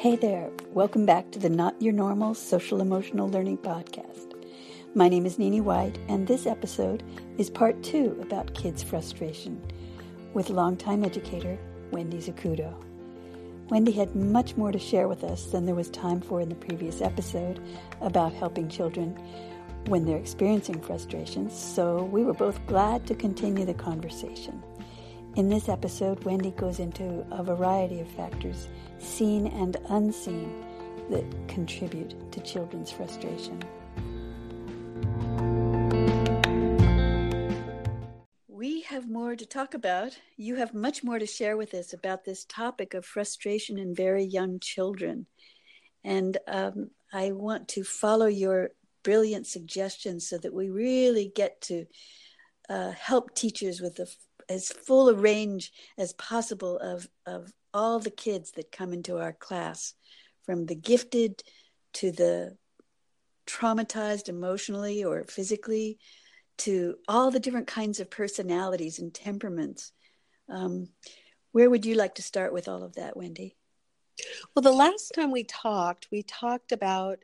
Hey there, welcome back to the Not Your Normal Social Emotional Learning Podcast. My name is Nini White, and this episode is part two about kids' frustration with longtime educator Wendy Zacuto. Wendy had much more to share with us than there was time for in the previous episode about helping children when they're experiencing frustrations, so we were both glad to continue the conversation. In this episode, Wendy goes into a variety of factors, seen and unseen, that contribute to children's frustration. We have more to talk about. You have much more to share with us about this topic of frustration in very young children. And um, I want to follow your brilliant suggestions so that we really get to uh, help teachers with the as full a range as possible of of all the kids that come into our class, from the gifted to the traumatized emotionally or physically, to all the different kinds of personalities and temperaments. Um, where would you like to start with all of that, Wendy? Well, the last time we talked, we talked about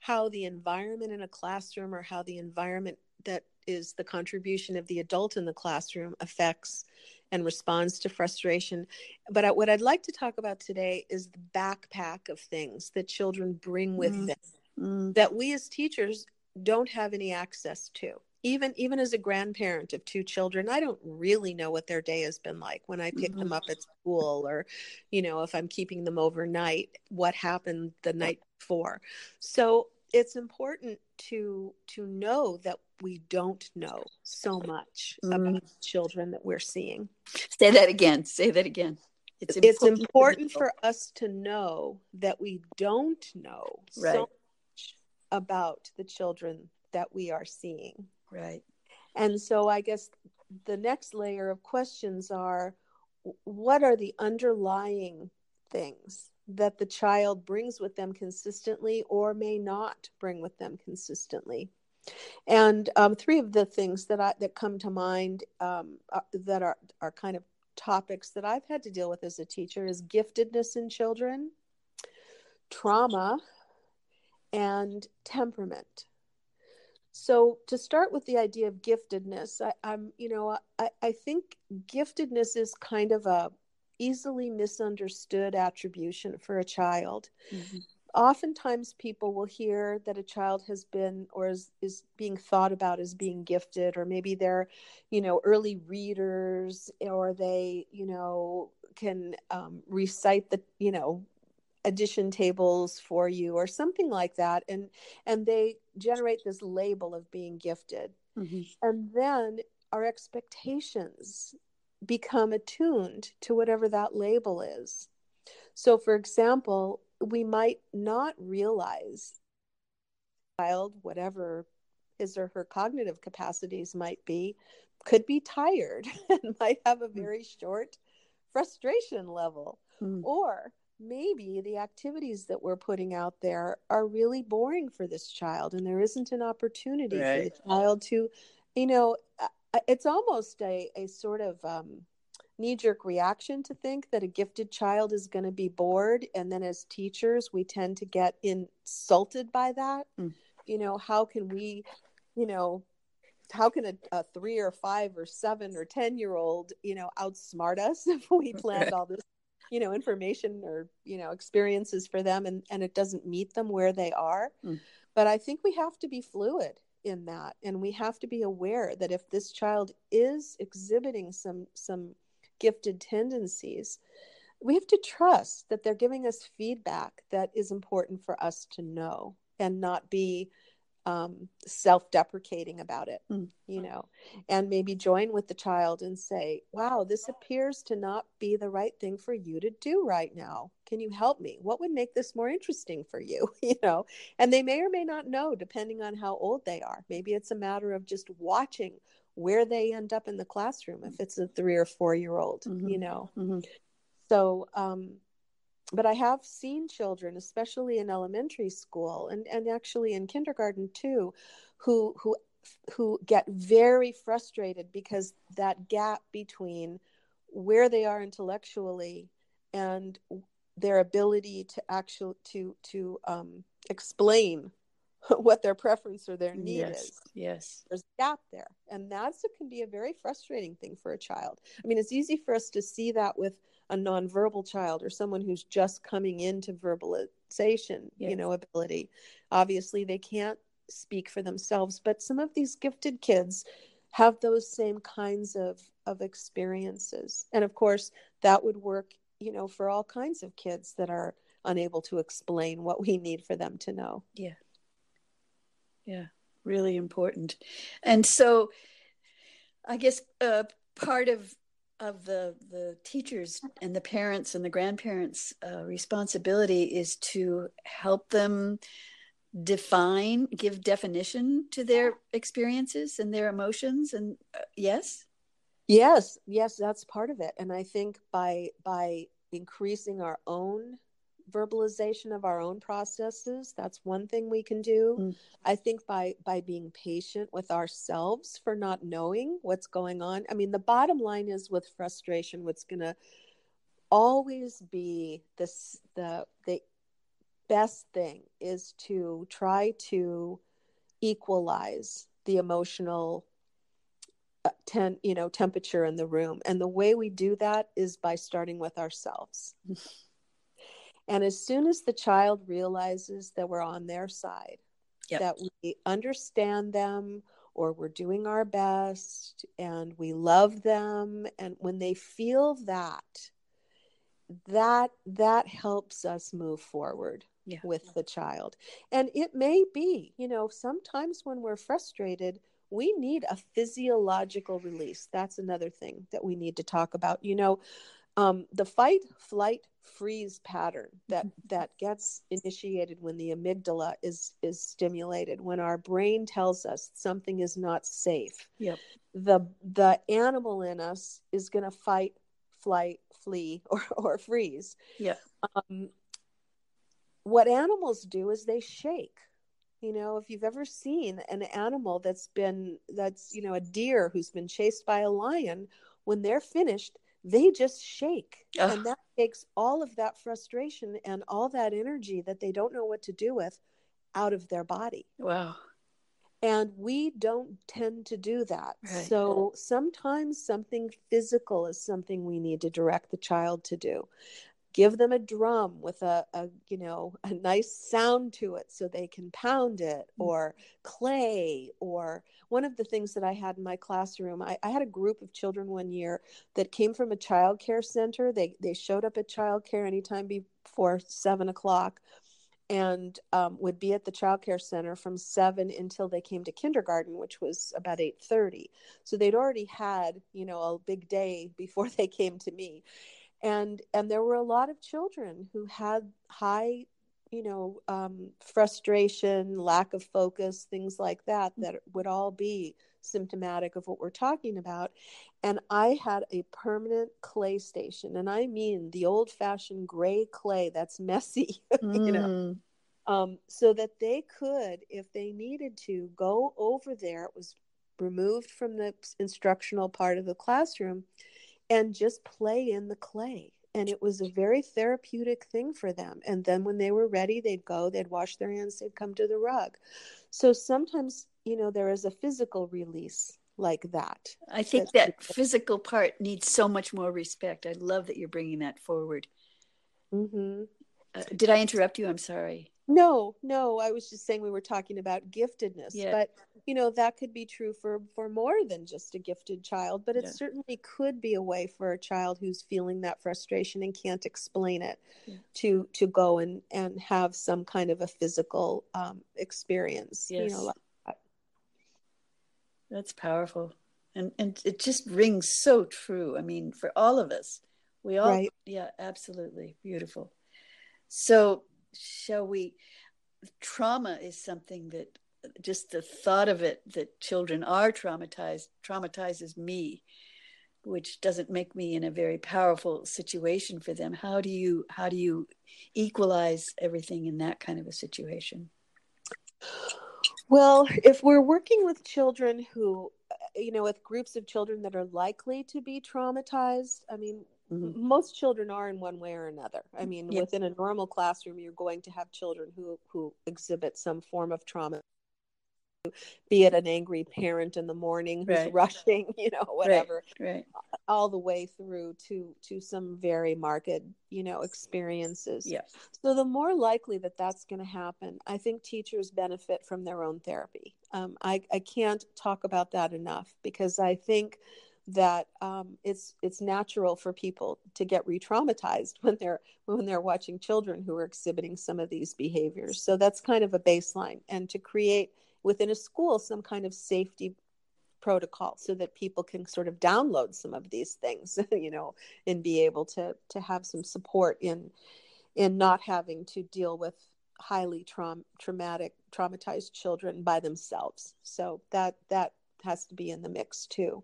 how the environment in a classroom or how the environment that is the contribution of the adult in the classroom affects and responds to frustration. But what I'd like to talk about today is the backpack of things that children bring with mm. them mm. that we as teachers don't have any access to. Even even as a grandparent of two children, I don't really know what their day has been like when I pick mm-hmm. them up at school or, you know, if I'm keeping them overnight, what happened the night before. So it's important to to know that we don't know so much mm. about children that we're seeing. Say that again. Say that again. It's important, it's important for us to know that we don't know right. so much about the children that we are seeing. Right. And so i guess the next layer of questions are what are the underlying things that the child brings with them consistently or may not bring with them consistently. And um, three of the things that I, that come to mind um, uh, that are are kind of topics that I've had to deal with as a teacher is giftedness in children, trauma, and temperament. So to start with the idea of giftedness, I, am you know I, I think giftedness is kind of a easily misunderstood attribution for a child. Mm-hmm. Oftentimes, people will hear that a child has been or is, is being thought about as being gifted, or maybe they're, you know, early readers, or they, you know, can um, recite the, you know, addition tables for you or something like that and and they generate this label of being gifted mm-hmm. and then our expectations become attuned to whatever that label is. So, for example, we might not realize child, whatever his or her cognitive capacities might be, could be tired and might have a hmm. very short frustration level. Mm. Or maybe the activities that we're putting out there are really boring for this child and there isn't an opportunity right. for the child to, you know, it's almost a, a sort of um, knee jerk reaction to think that a gifted child is going to be bored. And then as teachers, we tend to get insulted by that. Mm. You know, how can we, you know, how can a, a, three or five or seven or 10 year old, you know, outsmart us if we planned all this, you know, information or, you know, experiences for them and, and it doesn't meet them where they are. Mm. But I think we have to be fluid in that. And we have to be aware that if this child is exhibiting some some gifted tendencies we have to trust that they're giving us feedback that is important for us to know and not be um, self-deprecating about it mm. you know and maybe join with the child and say wow this appears to not be the right thing for you to do right now can you help me what would make this more interesting for you you know and they may or may not know depending on how old they are maybe it's a matter of just watching where they end up in the classroom if it's a three or four year old mm-hmm. you know mm-hmm. so um but i have seen children especially in elementary school and and actually in kindergarten too who who who get very frustrated because that gap between where they are intellectually and their ability to actually to to um, explain what their preference or their need yes, is. Yes. There's a gap there. And that's it can be a very frustrating thing for a child. I mean, it's easy for us to see that with a nonverbal child or someone who's just coming into verbalization, yes. you know, ability. Obviously, they can't speak for themselves, but some of these gifted kids have those same kinds of of experiences. And of course, that would work, you know, for all kinds of kids that are unable to explain what we need for them to know. Yeah yeah really important. And so i guess uh, part of of the the teachers and the parents and the grandparents uh, responsibility is to help them define give definition to their experiences and their emotions and uh, yes? Yes yes that's part of it. And i think by by increasing our own verbalization of our own processes. That's one thing we can do. Mm. i think by by being patient with ourselves for not knowing what's going on. I mean the bottom line is with frustration what's going to always be this the the best thing is to try to equalize the emotional uh, ten, you know temperature in the room. And the way we do that is by starting with ourselves And as soon as the child realizes that we're on their side, yep. that we understand them or we're doing our best and we love them and when they feel that that that helps us move forward yeah. with the child and it may be you know sometimes when we're frustrated we need a physiological release that's another thing that we need to talk about you know um, the fight flight freeze pattern that that gets initiated when the amygdala is is stimulated when our brain tells us something is not safe. Yep. The the animal in us is going to fight flight flee or or freeze. Yeah um, what animals do is they shake. You know if you've ever seen an animal that's been that's you know a deer who's been chased by a lion when they're finished they just shake. Ugh. and that takes all of that frustration and all that energy that they don't know what to do with out of their body. Wow. And we don't tend to do that. Right. so sometimes something physical is something we need to direct the child to do give them a drum with a, a you know a nice sound to it so they can pound it mm. or clay or one of the things that i had in my classroom I, I, had a group of children one year that came from a child care center. They they showed up at child care anytime before seven o'clock and um, would be at the child care center from seven until they came to kindergarten which was about 8.30 so they'd already had you know a big day before they came to me and and there were a lot of children who had high you know um, frustration lack of focus things like that that would all be symptomatic of what we're talking about and i had a permanent clay station and i mean the old fashioned gray clay that's messy mm. you know mm. um, so that they could if they needed to go over there it was removed from the instructional part of the classroom and just play in the clay. And it was a very therapeutic thing for them. And then when they were ready, they'd go, they'd wash their hands, they'd come to the rug. So sometimes, you know, there is a physical release like that. I think that, physical part needs so much more respect. I love that you're bringing that forward. Mm-hmm. Uh, did I interrupt you? I'm sorry. No, no, I was just saying we were talking about giftedness, yeah. but you know that could be true for for more than just a gifted child, but it yeah. certainly could be a way for a child who's feeling that frustration and can't explain it yeah. to to go and and have some kind of a physical um, experience. Yes. You know, like that. that's powerful, and and it just rings so true. I mean, for all of us, we all, right. yeah, absolutely beautiful. So shall we trauma is something that just the thought of it that children are traumatized traumatizes me which doesn't make me in a very powerful situation for them. How do you how do you equalize everything in that kind of a situation? Well if we're working with children who you know with groups of children that are likely to be traumatized i mean Mm-hmm. Most children are in one way or another. I mean, Yep. within a normal classroom, you're going to have children who who exhibit some form of trauma. Be it an angry parent in the morning who's Right. rushing, you know, whatever, Right. all the way through to to some very marked, you know, experiences. Yeah. So the more likely that that's going to happen, I think teachers benefit from their own therapy. Um, I, I can't talk about that enough because I think that um, it's it's natural for people to get re-traumatized when they're when they're watching children who are exhibiting some of these behaviors. So that's kind of a baseline, and to create within a school some kind of safety protocol so that people can sort of download some of these things, you know, and be able to to have some support in in not having to deal with highly traum- traumatic traumatized children by themselves. So that that has to be in the mix too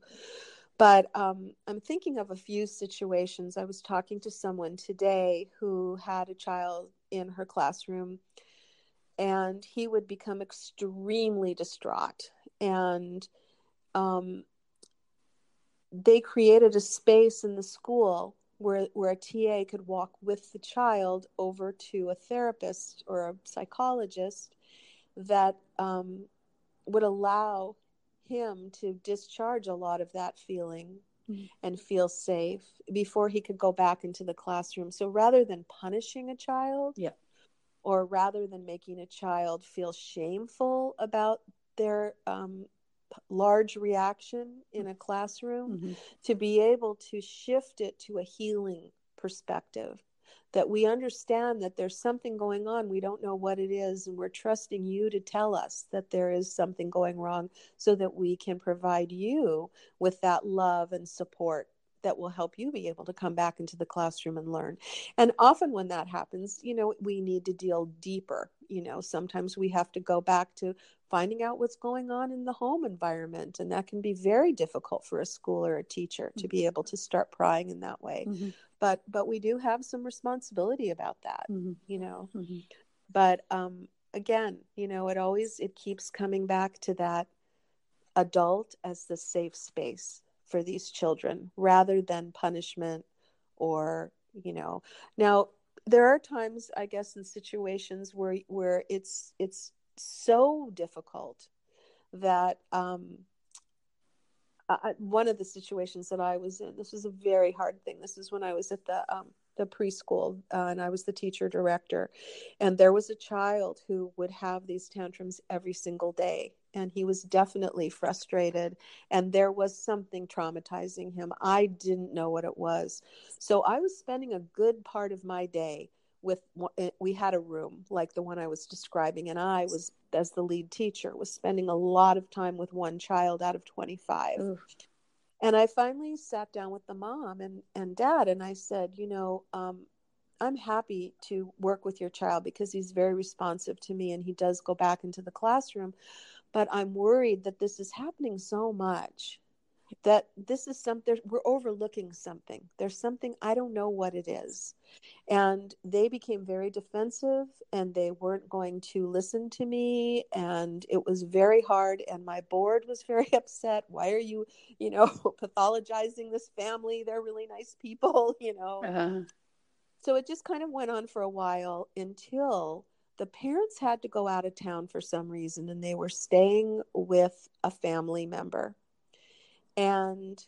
but um, i'm thinking of a few situations. I was talking to someone today who had a child in her classroom and he would become extremely distraught. And um, they created a space in the school where where a TA could walk with the child over to a therapist or a psychologist that um, would allow him to discharge a lot of that feeling Mhm. and feel safe before he could go back into the classroom. So rather than punishing a child, Yeah. or rather than making a child feel shameful about their um, large reaction in a classroom, Mhm. to be able to shift it to a healing perspective that we understand that there's something going on. We don't know what it is and we're trusting you to tell us that there is something going wrong so that we can provide you with that love and support that will help you be able to come back into the classroom and learn. And often when that happens you know we need to deal deeper. You know sometimes we have to go back to finding out what's going on in the home environment and that can be very difficult for a school or a teacher to be able to start prying in that way Mhm. but but we do have some responsibility about that Mhm. you know Mhm. but um again you know it always it keeps coming back to that adult as the safe space for these children rather than punishment or you know now there are times i guess in situations where where it's it's so difficult that um I, one of the situations that I was in, this was a very hard thing. This is when I was at the um, the preschool, uh, and I was the teacher director, and there was a child who would have these tantrums every single day, and he was definitely frustrated, and there was something traumatizing him. I didn't know what it was, so I was spending a good part of my day with we had a room like the one I was describing, and I was as the lead teacher was spending a lot of time with one child out of 25 Oof. and i finally sat down with the mom and, and dad and i said you know um, i'm happy to work with your child because he's very responsive to me and he does go back into the classroom but i'm worried that this is happening so much that this is something we're overlooking something. There's something i don't know what it is. And they became very defensive and they weren't going to listen to me. And it was very hard and my board was very upset. Why are you you know pathologizing this family? They're really nice people you know? Uh-huh. so it just kind of went on for a while until the parents had to go out of town for some reason and they were staying with a family member and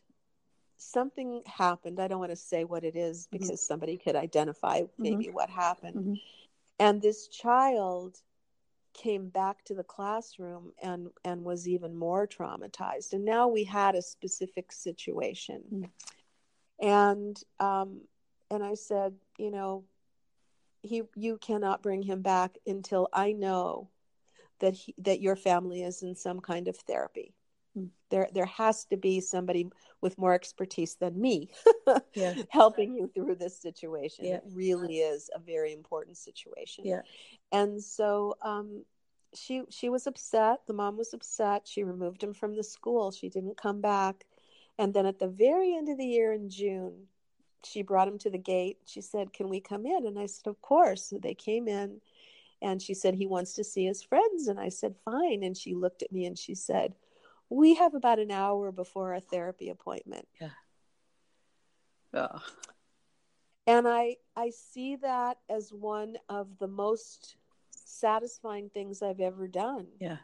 something happened. I don't want to say what it is Mhm. because somebody could identify maybe what happened. Mhm. And this child came back to the classroom and and was even more traumatized. And now we had a specific situation. Mhm. And um and I said, you know, he you cannot bring him back until I know that he, that your family is in some kind of therapy. There there has to be somebody with more expertise than me Yeah. helping you through this situation. Yeah. It really is a very important situation. Yeah. And so um she she was upset, the mom was upset. She removed him from the school. She didn't come back. And then at the very end of the year in June, she brought him to the gate. She said, "Can we come in?" And I said, "Of course." So they came in and she said he wants to see his friends and I said, "Fine." And she looked at me and she said, "We have about an hour before our therapy appointment." Yeah. Oh. and i i see that as one of the most satisfying things i've ever done Yeah.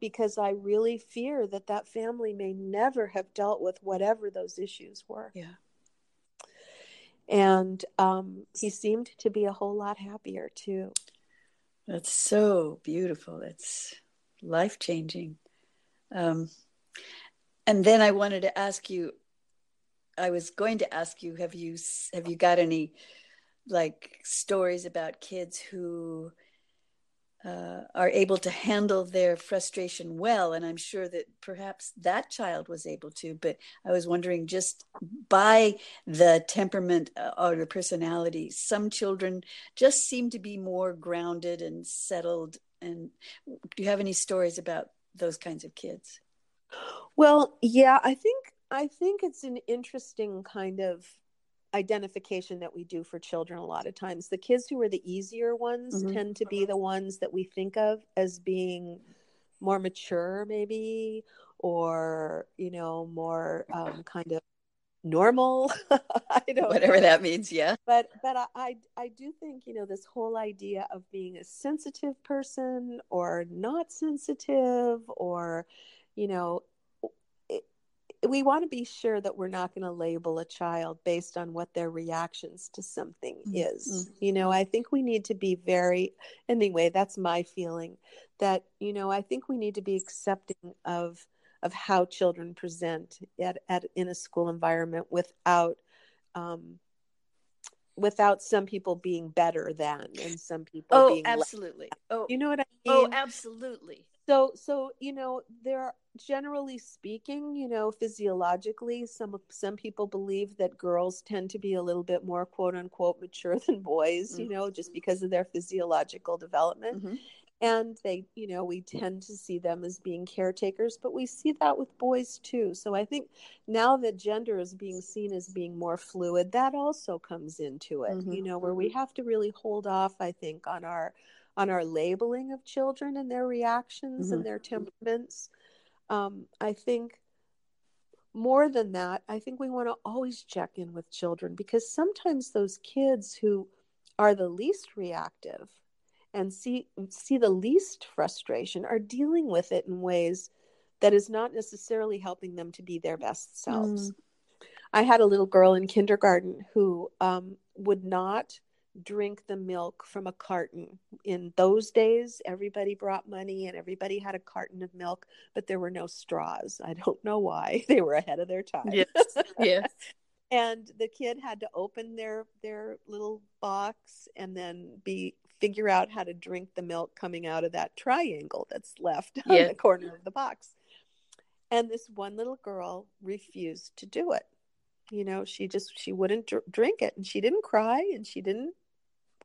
because i really fear that that family may never have dealt with whatever those issues were Yeah. and um, he seemed to be a whole lot happier too That's so beautiful. It's life changing. Um, and then I wanted to ask you. I was going to ask you: Have you have you got any like stories about kids who uh, are able to handle their frustration well? And I'm sure that perhaps that child was able to. But I was wondering, just by the temperament uh, or the personality, some children just seem to be more grounded and settled. And do you have any stories about those kinds of kids? Well, yeah, I think I think it's an interesting kind of identification that we do for children a lot of times. The kids who are the easier ones Mhm. tend to be the ones that we think of as being more mature maybe or, you know, more um, kind of normal. I don't Whatever know. that means, yeah. but but I, I I do think you know this whole idea of being a sensitive person or not sensitive or you know it, we want to be sure that we're not going to label a child based on what their reactions to something Mhm. is you know I think we need to be very anyway that's my feeling that you know I think we need to be accepting of of how children present at, at in a school environment without um, without some people being better than and some people Oh, absolutely. Oh, you know what I mean oh, mean? absolutely. so so you know there are generally speaking you know physiologically some some people believe that girls tend to be a little bit more quote unquote mature than boys you Mhm. know just because of their physiological development Mhm. And they you know we tend to see them as being caretakers but we see that with boys too so i think now that gender is being seen as being more fluid that also comes into it Mhm. you know where we have to really hold off i think on our on our labeling of children and their reactions Mhm. and their temperaments um, i think more than that i think we want to always check in with children because sometimes those kids who are the least reactive and see see the least frustration are dealing with it in ways that is not necessarily helping them to be their best selves. I had a little girl in kindergarten who um, would not drink the milk from a carton. In those days, everybody brought money and everybody had a carton of milk, but there were no straws. I don't know why. They were ahead of their time. Yes. Yes. and the kid had to open their their little box and then be figure out how to drink the milk coming out of that triangle that's left on the corner of the box. And this one little girl refused to do it. You know she just she wouldn't dr- drink it. And she didn't cry and she didn't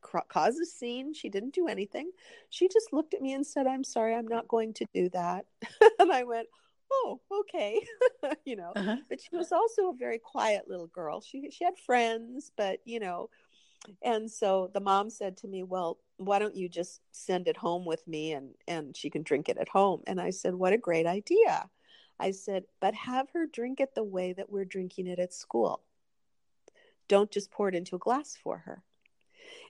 cr- cause a scene. She didn't do anything. She just looked at me and said i'm sorry i'm not going to do that. And i went oh okay you know Uh-huh. but she was also a very quiet little girl. She she had friends, but you know, and so the mom said to me, "Well, why don't you just send it home with me and and she can drink it at home?" And I said, "What a great idea." I said, "But have her drink it the way that we're drinking it at school. Don't just pour it into a glass for her."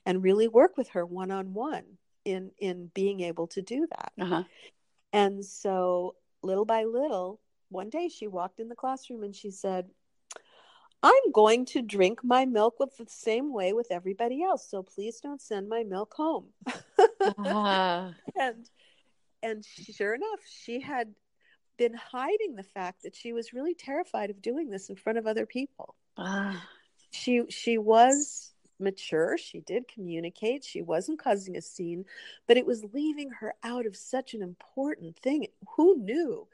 And really work with her one on one in in being able to do that. Uh-huh. And so, little by little, one day she walked in the classroom and she said, I'm going to drink my milk with the same way with everybody else. So please don't send my milk home. Ah. and and sure enough, she had been hiding the fact that she was really terrified of doing this in front of other people. Ah. She she was mature, she did communicate, she wasn't causing a scene, but it was leaving her out of such an important thing. Who knew?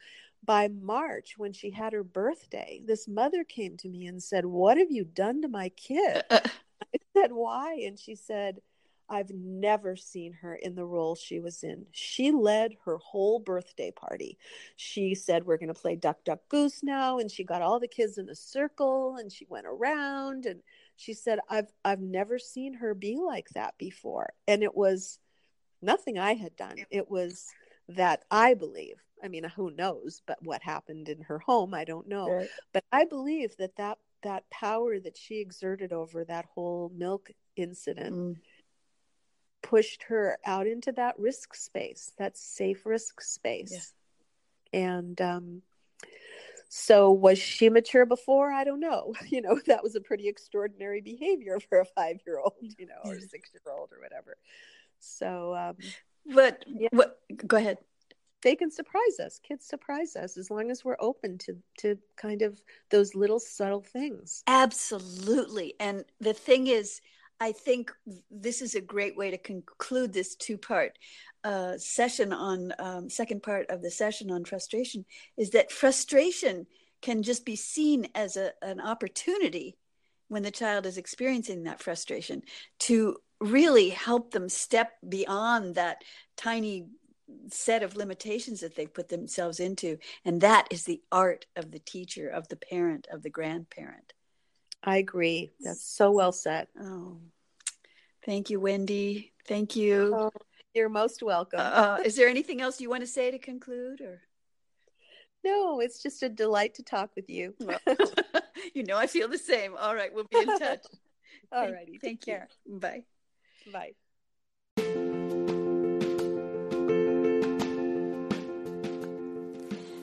By March, when she had her birthday, this mother came to me and said, What have you done to my kid? I said, Why? And she said, I've never seen her in the role she was in. She led her whole birthday party. She said, We're going to play Duck, Duck, Goose now. And she got all the kids in a circle and she went around. And she said, I've, I've never seen her be like that before. And it was nothing I had done. It was that I believe. I mean, who knows? But what happened in her home, I don't know right. but i believe that that that power that she exerted over that whole milk incident mm. pushed her out into that risk space, that safe risk space. Yeah. And um, so was she mature before? I don't know. You know, that was a pretty extraordinary behavior for a five year old, you know, or six year old or whatever. So, um, but yeah. what, go ahead they can surprise us kids surprise us as long as we're open to to kind of those little subtle things absolutely and the thing is i think this is a great way to conclude this two part uh, session on um, second part of the session on frustration is that frustration can just be seen as a, an opportunity when the child is experiencing that frustration to really help them step beyond that tiny set of limitations that they've put themselves into. And that is the art of the teacher of the parent of the grandparent i agree. That's so well said. Oh thank you wendy. Thank you. Oh, you're most welcome. Uh, is there anything else you want to say to conclude or? No it's just a delight to talk with you. Well, you know i feel the same. All right we'll be in touch. All righty thank, thank you care. bye. Bye.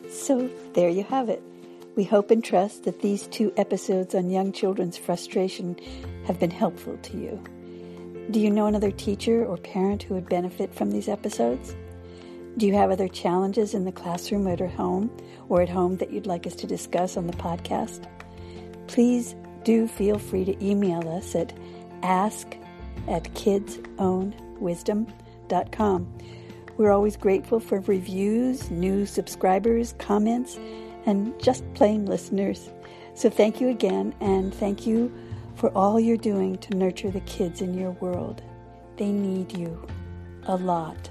So there you have it. We hope and trust that these two episodes on young children's frustration have been helpful to you. Do you know another teacher or parent who would benefit from these episodes? Do you have other challenges in the classroom or at home or at home that you'd like us to discuss on the podcast? Please do feel free to email us at ask at kidsownwisdom.com we're always grateful for reviews, new subscribers, comments, and just plain listeners. So thank you again, and thank you for all you're doing to nurture the kids in your world. They need you a lot.